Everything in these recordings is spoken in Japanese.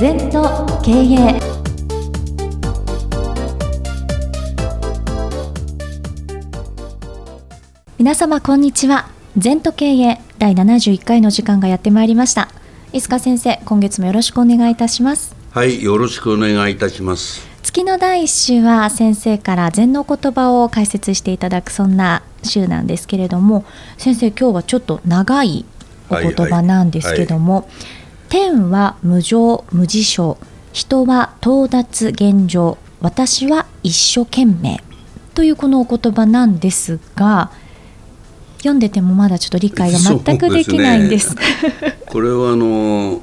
全と経営皆様こんにちは。全と経営第71回の時間がやってまいりました。飯塚先生今月もよろしくお願いいたします。はいよろしくお願いいたします。月の第一週は先生から禅の言葉を解説していただくそんな週なんですけれども先生今日はちょっと長いお言葉なんですけども、はいはいはい天は無常無事象人は到達現状私は一生懸命。というこのお言葉なんですが読んでてもまだちょっと理解が全くできないんです。ですね、これはあの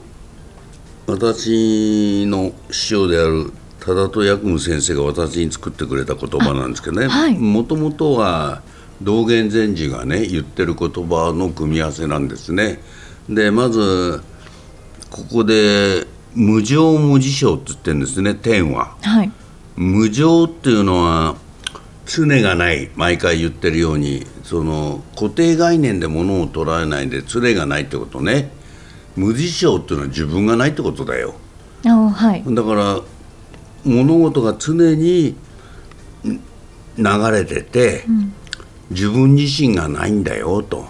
私の師匠である多田と薬務先生が私に作ってくれた言葉なんですけどね。もともとは道元禅師がね言ってる言葉の組み合わせなんですね。でまずここで無常無事象って言ってるんですね天は、はい、無常っていうのは常がない毎回言ってるようにその固定概念でものを捉えないで常がないってことね。無事象っていうのは自分がないってことだよ。はい、だから物事が常に流れてて、うん、自分自身がないんだよと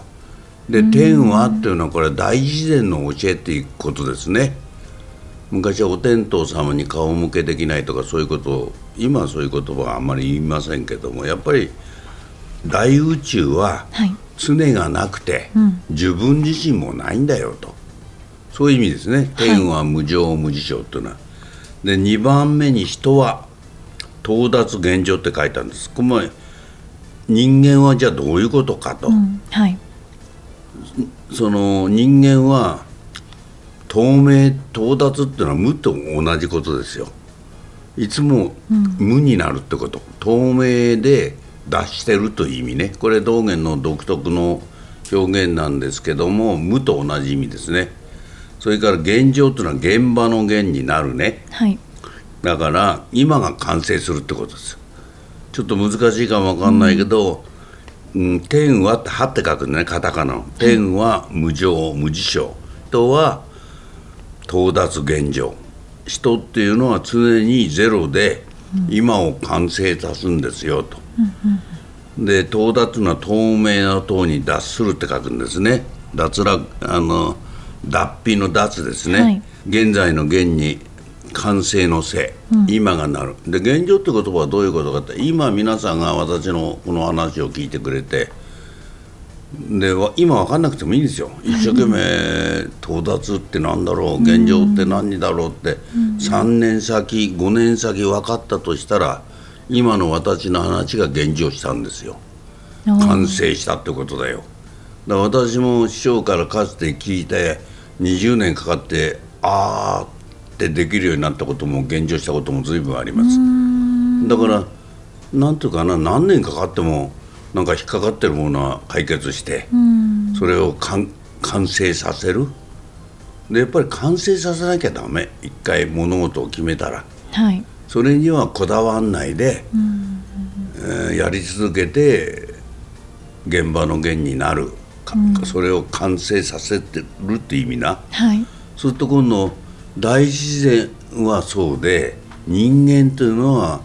で天はっていうのはこれ大自然の教えていくことですね。昔はお天道様に顔向けできないとかそういうことを今はそういう言葉はあんまり言いませんけどもやっぱり大宇宙は常がなくて、自分自身もないんだよと。そういう意味ですね。天は無常無事象というのは。で2番目に人は到達現状って書いたんです。この人間はじゃあどういうことかと。うん。はいその人間は透明到達っていうのは無と同じことですよ。いつも無になるってこと、うん、透明で脱してるという意味ね。これ道元の独特の表現なんですけども無と同じ意味ですね。それから現状というのは現場の現になるね、はい、だから今が完成するってことです。ちょっと難しいかも分かんないけど、うんうん、天はって「は」って書くんだねカタカナの天は無常無事象。人は到達現状。人っていうのは常にゼロで今を完成さすんですよと。で到達のは透明な塔に脱するって書くんですね。脱落あの脱皮の脱ですね、はい、現在の現に完成のせ、うん、今がなる。で現状って言葉はどういうことかって今皆さんが私のこの話を聞いてくれてで今分かんなくてもいいんですよ。一生懸命到達って何だろう現状って何だろうって、うん、3年先5年先分かったとしたら今の私の話が現状したんですよ。完成したってことだよ。だから私も師匠からかつて聞いて20年かかってああってできるようになったことも現状したことも随分あります。だから何ていうかな何年かかってもなんか引っかかってるものは解決してそれを完成させる。でやっぱり完成させなきゃダメ。一回物事を決めたら、はい、それにはこだわんないで、えー、やり続けて現場の現になる、それを完成させてるって意味な、はい、そうすると今度大自然はそうで人間というのは、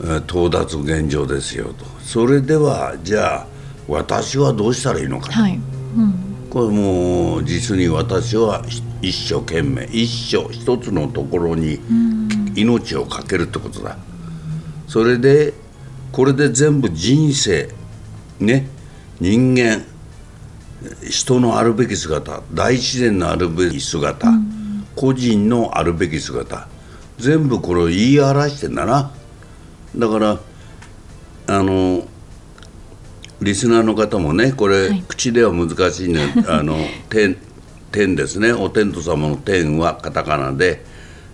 うん、到達現状ですよと。それではじゃあ私はどうしたらいいのかと、はい。うん、これもう実に私は一生懸命一生一つのところに命を懸けるってことだ。それでこれで全部人生ね人間人のあるべき姿大自然のあるべき姿、うん個人のあるべき姿。全部これを言い表してんだな。だからあのリスナーの方もねこれ、はい、口では難しいね。あの天天ですね。お天道様の天はカタカナで、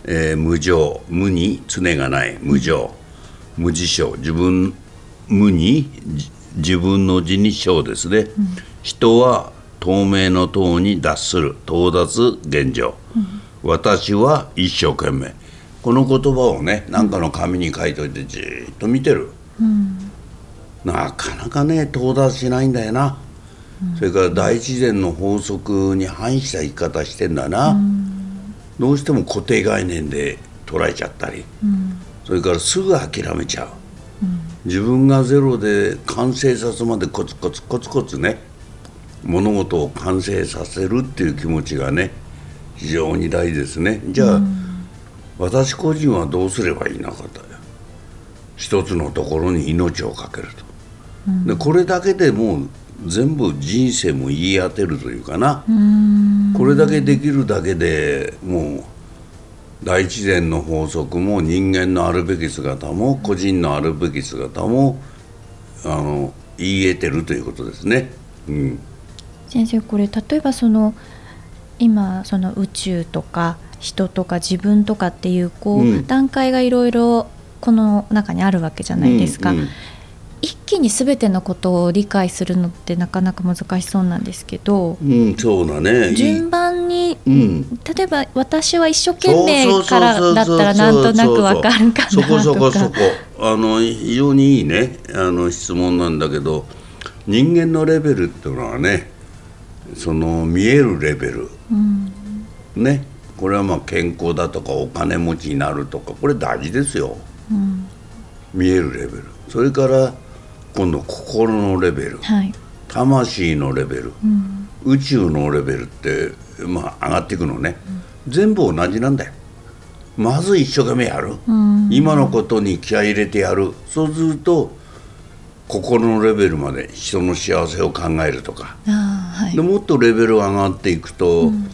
えー、無常。無に常がない。無常。無事象自分無に自分の字に象ですね、うん、人は透明の塔に脱する。到達現状、うん私は一生懸命。この言葉をね何かの紙に書いといてじっと見てる、うん、なかなかね到達しないんだよな、うん、それから大自然の法則に反した生き方してんだな、うん、どうしても固定概念で捉えちゃったり、それからすぐ諦めちゃう、自分がゼロで完成させまでコツコツコツコツね物事を完成させるっていう気持ちがね非常に大事ですね。じゃあ、私個人はどうすればいいのかと一つのところに命をかけると、でこれだけでもう全部人生も言い当てるというかな。これだけできるだけでもう大自然の法則も人間のあるべき姿も個人のあるべき姿もあの言い得てるということですね。うん、先生これ例えばその今その宇宙とか人とか自分とかっていうこう、うん、段階がいろいろこの中にあるわけじゃないですか。うんうん。一気に全てのことを理解するのってなかなか難しそうなんですけど、うん、そうだね。順番に、うん、例えば私は一生懸命からだったらなんとなくわかるかなとか。そこそこそこあの非常にいいね。あの質問なんだけど人間のレベルっていうのはねその見えるレベル、うん、ね。これはまあ健康だとかお金持ちになるとかこれ大事ですよ、うん、見えるレベル。それから今度心のレベル、はい、魂のレベル、うん、宇宙のレベルって、まあ、上がっていくのね、うん、全部同じなんだよ。まず一生懸命やる、うん、今のことに気合い入れてやる。そうすると心のレベルまで人の幸せを考えるとか、はい、でもっとレベル上がっていくと、うん、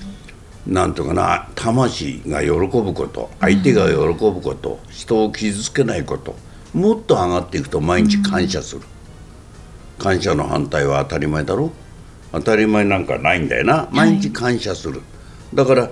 なんとかな魂が喜ぶこと相手が喜ぶこと、人を傷つけないこともっと上がっていくと毎日感謝する、うん、感謝の反対は当たり前だろ。当たり前なんかないんだよな。毎日感謝する、はい、だから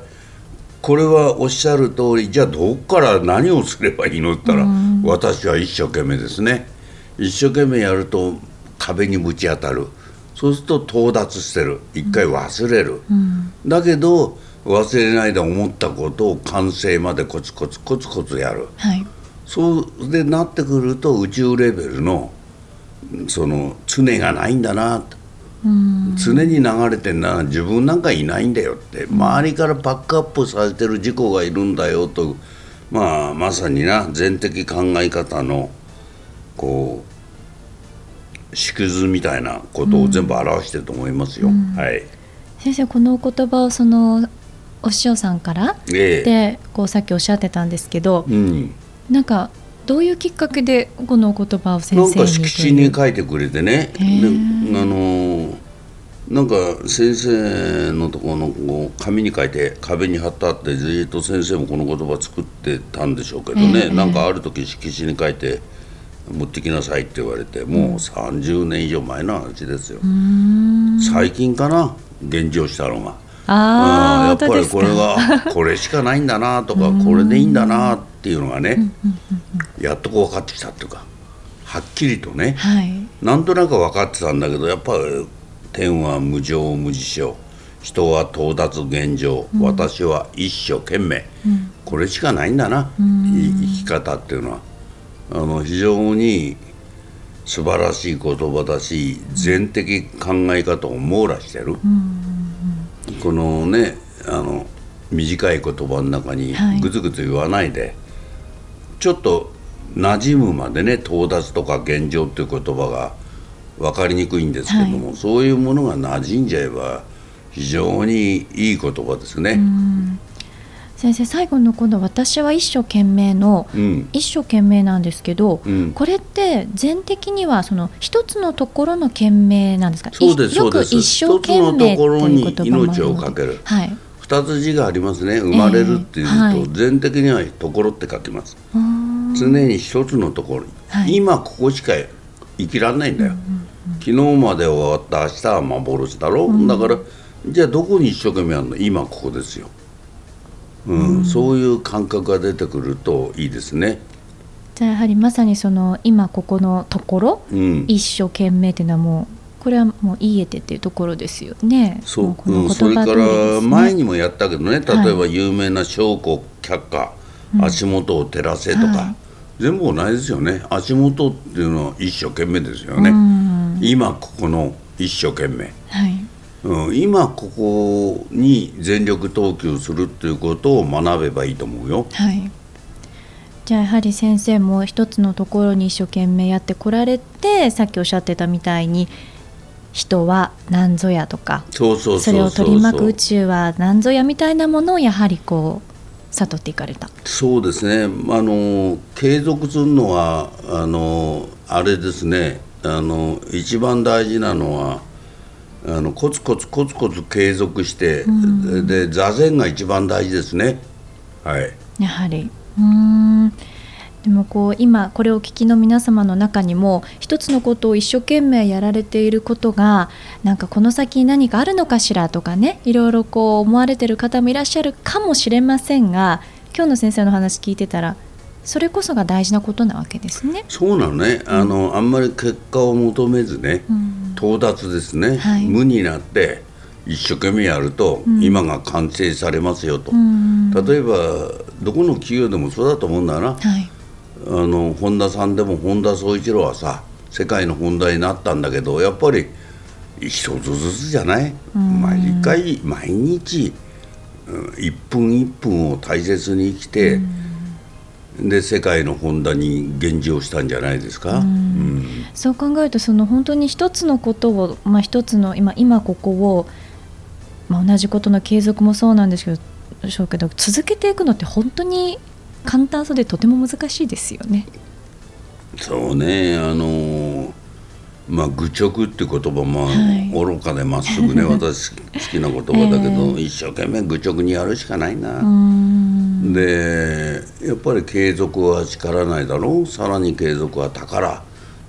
これはおっしゃる通りじゃあどっから何をすればいいのって言ったら、うん、私は一生懸命ですね一生懸命やると壁にぶち当たる。そうすると到達してる。一回忘れる、うん、だけど忘れないで思ったことを完成までコツコツコツコツやる、はい。そうでなってくると宇宙レベルのその常がないんだな。と。常に流れてんな。自分なんかいないんだよって。周りからバックアップされてる事故がいるんだよと、まあ、まさにな。全的考え方のこう縮図みたいなことを全部表してると思いますよ。うん。うん、はい、先生このお言葉をそのお師匠さんから、ええ、でこうさっきおっしゃってたんですけど、うん、なんかどういうきっかけでこのお言葉を先生になんかに書いてくれてね。であのなんか先生のところのこう紙に書いて壁に貼ってあってずっと先生もこの言葉作ってたんでしょうけどね、なんかある時色紙に書いて持ってきなさいって言われてもう30年以上前の話ですよ。最近かな？現状したのが。あ、うん、やっぱりこれが これしかないんだなとかこれでいいんだなってっていうのがね、やっとこう分かってきたっていうかはっきりとね、はい、なんとなく分かってたんだけどやっぱり天は無常無事象人は到達現状、うん、私は一生懸命、うん、これしかないんだな、うん、生き方っていうのはあの非常に素晴らしい言葉だし全的考え方を網羅してる、このねあの短い言葉の中にぐずぐず言わないで、はいちょっと馴染むまでね到達とか現状っていう言葉が分かりにくいんですけども、はい、そういうものが馴染んじゃえば非常にいい言葉ですね。先生最後の今度私は一生懸命の、うん、一生懸命なんですけど、うん、これって全的にはその一つのところの懸命なんですか？そうですよく一生懸命っていう言葉も命をかける、はい、2つ字がありますね。生まれるっていうと、えーはい、全的には「ところ」って書きます。常に一つのところ、はい、今ここしか生きられないんだよ、うんうんうん、昨日まで終わった明日は幻だろ、う。ん、だからじゃあどこに一生懸命あるの？今ここですよ、うん、うん、そういう感覚が出てくるといいですねじゃあやはりまさにその今ここのところ、うん、一生懸命っていうのはもうこれはもう言えてっていうところですよね。そう、うん、それから前にもやったけどね、例えば有名な証拠却下、足元を照らせとか、はい、全部同じですよね。足元っていうのは一生懸命ですよね。今ここの一生懸命。はい。うん、今ここに全力投球するっていうことを学べばいいと思うよ。はい。じゃあやはり先生も一つのところに一生懸命やってこられてさっきおっしゃってたみたいに人は何ぞやとかそれを取り巻く宇宙は何ぞやみたいなものをやはりこう悟っていかれた。そうですね。あの継続するのはあのあれですね。あの一番大事なのはあのコツコツコツコツ継続して、うん、で座禅が一番大事ですね。はい。やはり。うん。でもこう今これを聞きの皆様の中にも一つのことを一生懸命やられていることがなんかこの先に何かあるのかしらとかねいろいろこう思われてる方もいらっしゃるかもしれませんが今日の先生の話聞いてたらそれこそが大事なことなわけですね。そうなのね、あの、うん、あんまり結果を求めずね、うん、到達ですね、はい、無になって一生懸命やると、今が完成されますよと、例えばどこの企業でもそうだと思うんだな、はい、あの本田さんでも本田宗一郎はさ世界の本題になったんだけどやっぱり一つずつじゃない？毎回毎日一分一分を大切に生きてで世界の本田に現状したんじゃないですか、うん、そう考えるとその本当に一つのことを、まあ、一つの今今ここを、まあ、同じことの継続もそうなんですけどしょうけど続けていくのって本当に簡単そうでとても難しいですよね。そうね。あのまあ愚直って言葉も、はい、愚かでまっすぐね 私好きな言葉だけど、えー、一生懸命愚直にやるしかないな。でやっぱり継続は力ないだろう。さらに継続は宝。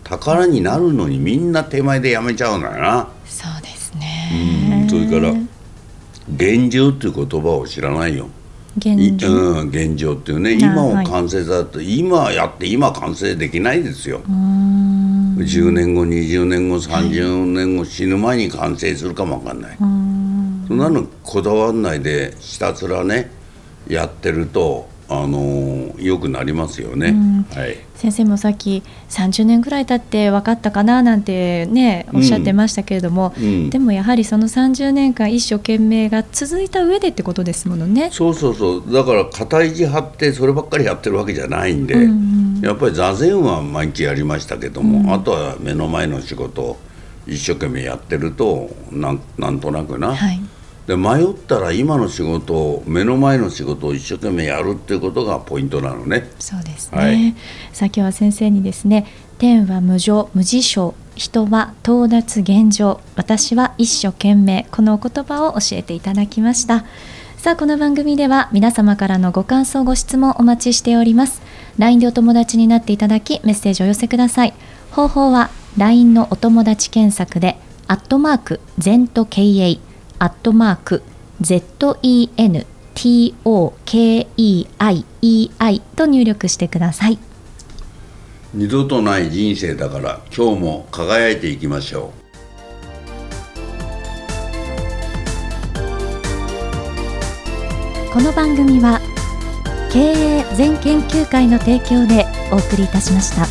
宝になるのにみんな手前でやめちゃうんだよな。そうですね、うん、それから現状っていう言葉を知らないよ。現状,、うん、現状っていうね。今を完成だと、はい、今やって今完成できないですよ。10年後20年後30年後、はい、死ぬ前に完成するかも分かんない。そんなのこだわんないでひたすらねやってるとあのよくなりますよね、はい、先生もさっき30年ぐらい経って分かったかななんてねおっしゃってましたけれども、うん。うん、でもやはりその30年間一生懸命が続いた上でってことですものね。そうそうそう。だから肩意地張ってそればっかりやってるわけじゃないんで、うんうん、やっぱり座禅は毎日やりましたけども、うん、あとは目の前の仕事を一生懸命やってるとなんなんとなくな、はいで迷ったら今の仕事を目の前の仕事を一生懸命やるっていうことがポイントなのね。そうですね、はい、さあ今日は先生にですね天は無常無事象人は到達現状。私は一生懸命このお言葉を教えていただきました。さあこの番組では皆様からのご感想ご質問お待ちしております。LINE でお友達になっていただきメッセージをお寄せください。方法は LINE のお友達検索でアットマーク ZENTOKEI アットマーク ZENTOKEIEI と入力してください二度とない人生だから今日も輝いていきましょうこの番組は経営全研究会の提供でお送りいたしました。